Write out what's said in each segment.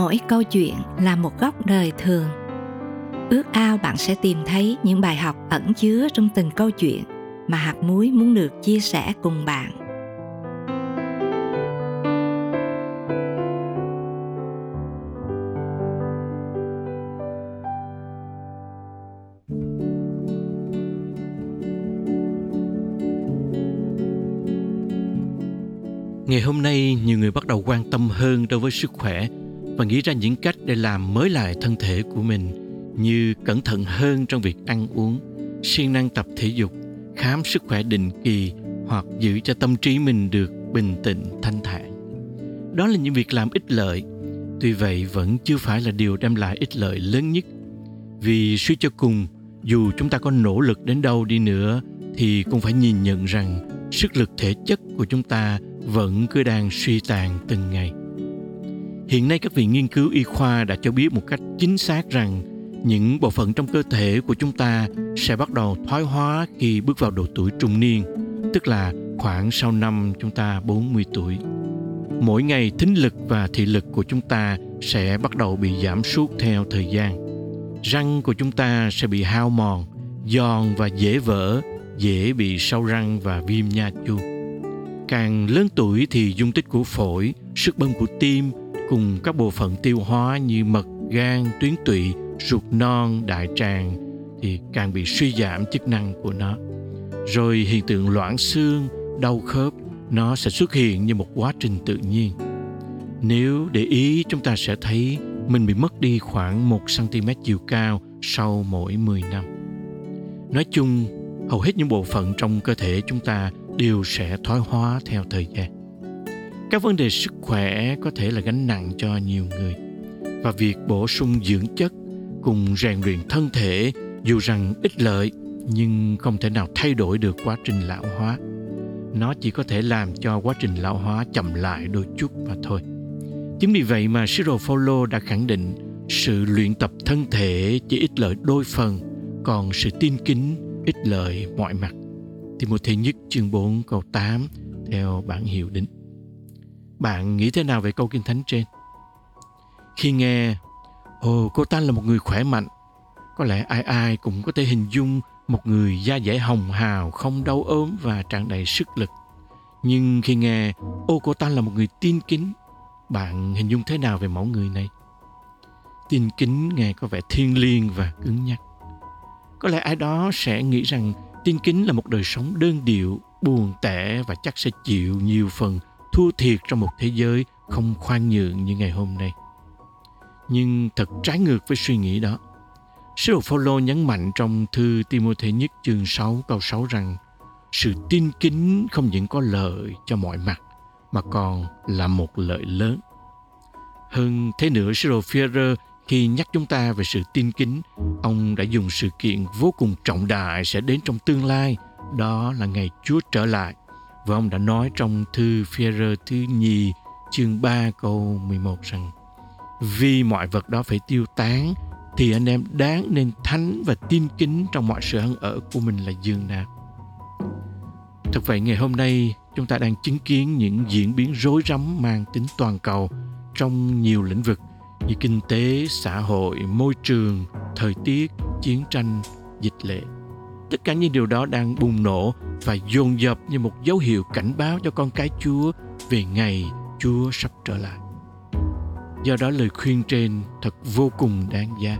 mỗi câu chuyện là một góc đời thường. Ước ao bạn sẽ tìm thấy những bài học ẩn chứa trong từng câu chuyện mà hạt muối muốn được chia sẻ cùng bạn. Ngày hôm nay, nhiều người bắt đầu quan tâm hơn đối với sức khỏe và nghĩ ra những cách để làm mới lại thân thể của mình như cẩn thận hơn trong việc ăn uống, siêng năng tập thể dục, khám sức khỏe định kỳ hoặc giữ cho tâm trí mình được bình tĩnh, thanh thản. Đó là những việc làm ích lợi, tuy vậy vẫn chưa phải là điều đem lại ích lợi lớn nhất. Vì suy cho cùng, dù chúng ta có nỗ lực đến đâu đi nữa thì cũng phải nhìn nhận rằng sức lực thể chất của chúng ta vẫn cứ đang suy tàn từng ngày. Hiện nay các viện nghiên cứu y khoa đã cho biết một cách chính xác rằng những bộ phận trong cơ thể của chúng ta sẽ bắt đầu thoái hóa khi bước vào độ tuổi trung niên, tức là khoảng sau năm chúng ta 40 tuổi. Mỗi ngày thính lực và thị lực của chúng ta sẽ bắt đầu bị giảm sút theo thời gian. Răng của chúng ta sẽ bị hao mòn, giòn và dễ vỡ, dễ bị sâu răng và viêm nha chu càng lớn tuổi thì dung tích của phổi, sức bơm của tim cùng các bộ phận tiêu hóa như mật, gan, tuyến tụy, ruột non, đại tràng thì càng bị suy giảm chức năng của nó. Rồi hiện tượng loãng xương, đau khớp nó sẽ xuất hiện như một quá trình tự nhiên. Nếu để ý chúng ta sẽ thấy mình bị mất đi khoảng 1 cm chiều cao sau mỗi 10 năm. Nói chung, hầu hết những bộ phận trong cơ thể chúng ta đều sẽ thoái hóa theo thời gian các vấn đề sức khỏe có thể là gánh nặng cho nhiều người. Và việc bổ sung dưỡng chất cùng rèn luyện thân thể, dù rằng ít lợi, nhưng không thể nào thay đổi được quá trình lão hóa. Nó chỉ có thể làm cho quá trình lão hóa chậm lại đôi chút mà thôi. Chính vì vậy mà Cyril Follow đã khẳng định sự luyện tập thân thể chỉ ít lợi đôi phần, còn sự tin kính ít lợi mọi mặt. Timothy nhất chương 4 câu 8 theo bản hiệu đính. Bạn nghĩ thế nào về câu kinh thánh trên? Khi nghe, ồ cô ta là một người khỏe mạnh, có lẽ ai ai cũng có thể hình dung một người da dẻ hồng hào, không đau ốm và tràn đầy sức lực. Nhưng khi nghe, ô cô ta là một người tin kính, bạn hình dung thế nào về mẫu người này? Tin kính nghe có vẻ thiêng liêng và cứng nhắc. Có lẽ ai đó sẽ nghĩ rằng Tin kính là một đời sống đơn điệu, buồn tẻ và chắc sẽ chịu nhiều phần thua thiệt trong một thế giới không khoan nhượng như ngày hôm nay. Nhưng thật trái ngược với suy nghĩ đó. Sứ đồ Phaolô nhấn mạnh trong thư Timôthê nhất chương 6 câu 6 rằng sự tin kính không những có lợi cho mọi mặt mà còn là một lợi lớn. Hơn thế nữa, sứ đồ Führer khi nhắc chúng ta về sự tin kính, ông đã dùng sự kiện vô cùng trọng đại sẽ đến trong tương lai, đó là ngày Chúa trở lại. Và ông đã nói trong thư Phi-rơ thứ nhì chương 3 câu 11 rằng Vì mọi vật đó phải tiêu tán thì anh em đáng nên thánh và tin kính trong mọi sự ăn ở của mình là dương nào. Thật vậy ngày hôm nay chúng ta đang chứng kiến những diễn biến rối rắm mang tính toàn cầu trong nhiều lĩnh vực như kinh tế, xã hội, môi trường, thời tiết, chiến tranh, dịch lệ. Tất cả những điều đó đang bùng nổ và dồn dập như một dấu hiệu cảnh báo cho con cái Chúa về ngày Chúa sắp trở lại. Do đó lời khuyên trên thật vô cùng đáng giá.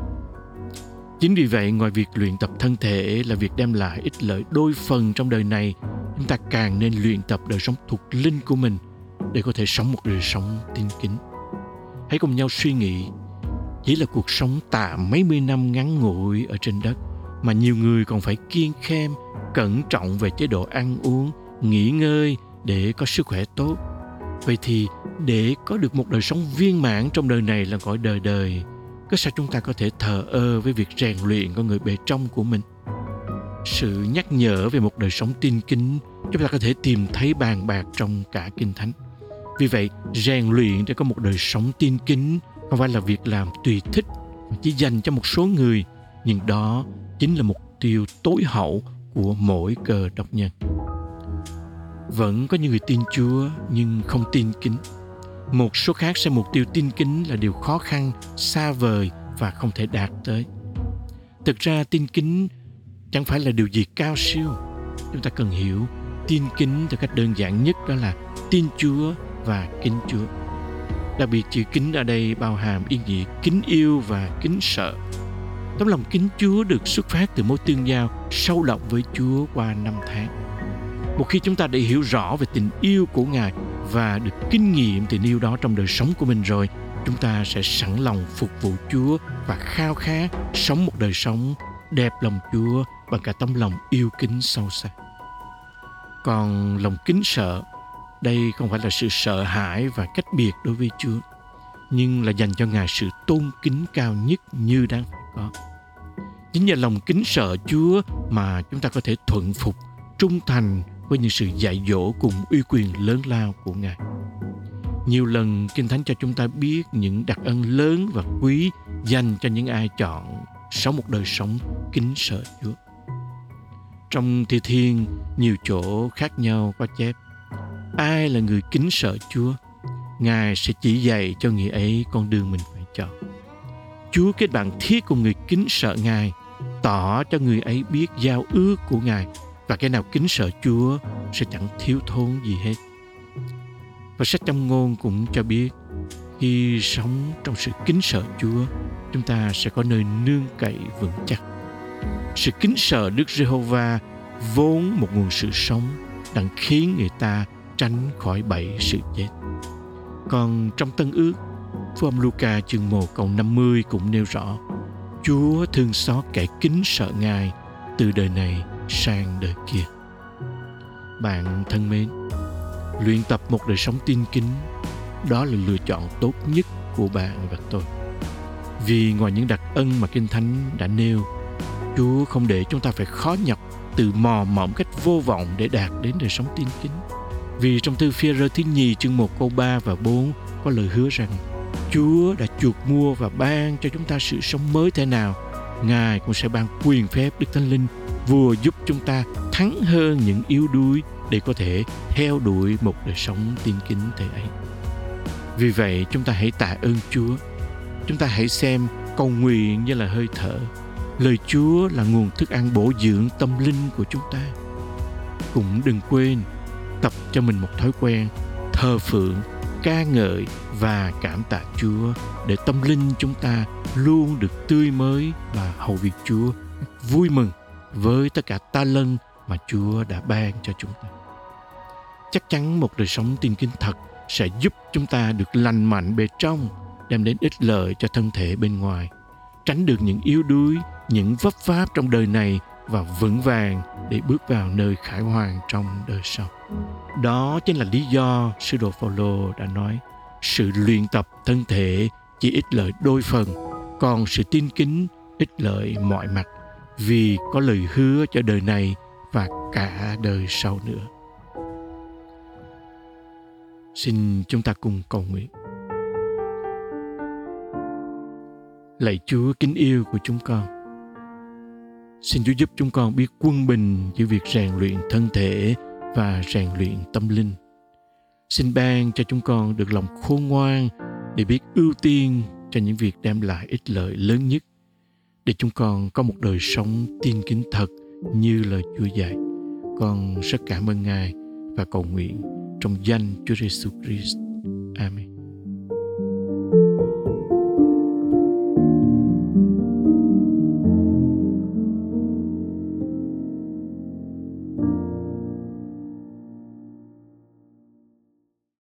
Chính vì vậy, ngoài việc luyện tập thân thể là việc đem lại ích lợi đôi phần trong đời này, chúng ta càng nên luyện tập đời sống thuộc linh của mình để có thể sống một đời sống tin kính. Hãy cùng nhau suy nghĩ, chỉ là cuộc sống tạm mấy mươi năm ngắn ngủi ở trên đất mà nhiều người còn phải kiêng khem, cẩn trọng về chế độ ăn uống, nghỉ ngơi để có sức khỏe tốt. Vậy thì để có được một đời sống viên mãn trong đời này là gọi đời đời, có sao chúng ta có thể thờ ơ với việc rèn luyện con người bề trong của mình? Sự nhắc nhở về một đời sống tin kính chúng ta có thể tìm thấy bàn bạc trong cả Kinh Thánh. Vì vậy, rèn luyện để có một đời sống tin kính không phải là việc làm tùy thích chỉ dành cho một số người, nhưng đó chính là mục tiêu tối hậu của mỗi cơ độc nhân. Vẫn có những người tin Chúa nhưng không tin kính. một số khác xem mục tiêu tin kính là điều khó khăn, xa vời và không thể đạt tới thực ra tin kính chẳng phải là điều gì cao siêu chúng ta cần hiểu, tin kính theo cách đơn giản nhất đó là tin chúa và kính chúa đặc biệt chữ kính ở đây bao hàm ý nghĩa kính yêu và kính sợ tấm lòng kính chúa được xuất phát từ mối tương giao sâu đậm với chúa qua năm tháng. Một khi chúng ta đã hiểu rõ về tình yêu của ngài và được kinh nghiệm tình yêu đó trong đời sống của mình rồi, chúng ta sẽ sẵn lòng phục vụ chúa và khao khát sống một đời sống đẹp lòng chúa bằng cả tấm lòng yêu kính sâu sắc còn lòng kính sợ, đây không phải là sự sợ hãi và cách biệt đối với chúa, nhưng là dành cho ngài sự tôn kính cao nhất như đang phải có chính nhờ lòng kính sợ chúa mà chúng ta có thể thuận phục, trung thành với những sự dạy dỗ cùng uy quyền lớn lao của ngài. Nhiều lần kinh thánh cho chúng ta biết những đặc ân lớn và quý dành cho những ai chọn sống một đời sống kính sợ chúa. Trong thi thiên, nhiều chỗ khác nhau có chép, ai là người kính sợ chúa, ngài sẽ chỉ dạy cho người ấy con đường mình chúa kết bạn thiết cùng người kính sợ ngài tỏ cho người ấy biết giao ước của ngài và cái nào kính sợ chúa sẽ chẳng thiếu thốn gì hết và sách trong ngôn cũng cho biết khi sống trong sự kính sợ chúa chúng ta sẽ có nơi nương cậy vững chắc sự kính sợ Đức Giê-hô-va vốn một nguồn sự sống đang khiến người ta tránh khỏi bảy sự chết. Còn trong Tân Ước, Phú âm Luca chương 1 câu 50 cũng nêu rõ Chúa thương xót kẻ kính sợ Ngài từ đời này sang đời kia. Bạn thân mến, luyện tập một đời sống tin kính đó là lựa chọn tốt nhất của bạn và tôi. Vì ngoài những đặc ân mà Kinh Thánh đã nêu, Chúa không để chúng ta phải khó nhọc từ mò mẫm cách vô vọng để đạt đến đời sống tin kính. Vì trong thư phi rơ thứ nhì chương 1 câu 3 và 4 có lời hứa rằng Chúa đã chuộc mua và ban cho chúng ta sự sống mới thế nào Ngài cũng sẽ ban quyền phép Đức Thánh Linh vừa giúp chúng ta thắng hơn những yếu đuối để có thể theo đuổi một đời sống tin kính thế ấy. Vì vậy chúng ta hãy tạ ơn Chúa. Chúng ta hãy xem cầu nguyện như là hơi thở. Lời Chúa là nguồn thức ăn bổ dưỡng tâm linh của chúng ta. Cũng đừng quên tập cho mình một thói quen thờ phượng, ca ngợi và cảm tạ Chúa để tâm linh chúng ta luôn được tươi mới và hầu việc Chúa vui mừng với tất cả ta lân mà Chúa đã ban cho chúng ta. Chắc chắn một đời sống tin kính thật sẽ giúp chúng ta được lành mạnh bề trong, đem đến ích lợi cho thân thể bên ngoài, tránh được những yếu đuối, những vấp pháp trong đời này và vững vàng để bước vào nơi khải hoàn trong đời sau. Đó chính là lý do sư đồ Phaolô đã nói sự luyện tập thân thể chỉ ích lợi đôi phần, còn sự tin kính ích lợi mọi mặt vì có lời hứa cho đời này và cả đời sau nữa. Xin chúng ta cùng cầu nguyện. Lạy Chúa kính yêu của chúng con. Xin Chúa giúp chúng con biết quân bình giữa việc rèn luyện thân thể và rèn luyện tâm linh. Xin ban cho chúng con được lòng khôn ngoan để biết ưu tiên cho những việc đem lại ích lợi lớn nhất, để chúng con có một đời sống tin kính thật như lời Chúa dạy. Con rất cảm ơn Ngài và cầu nguyện trong danh Chúa Giêsu Christ. Amen.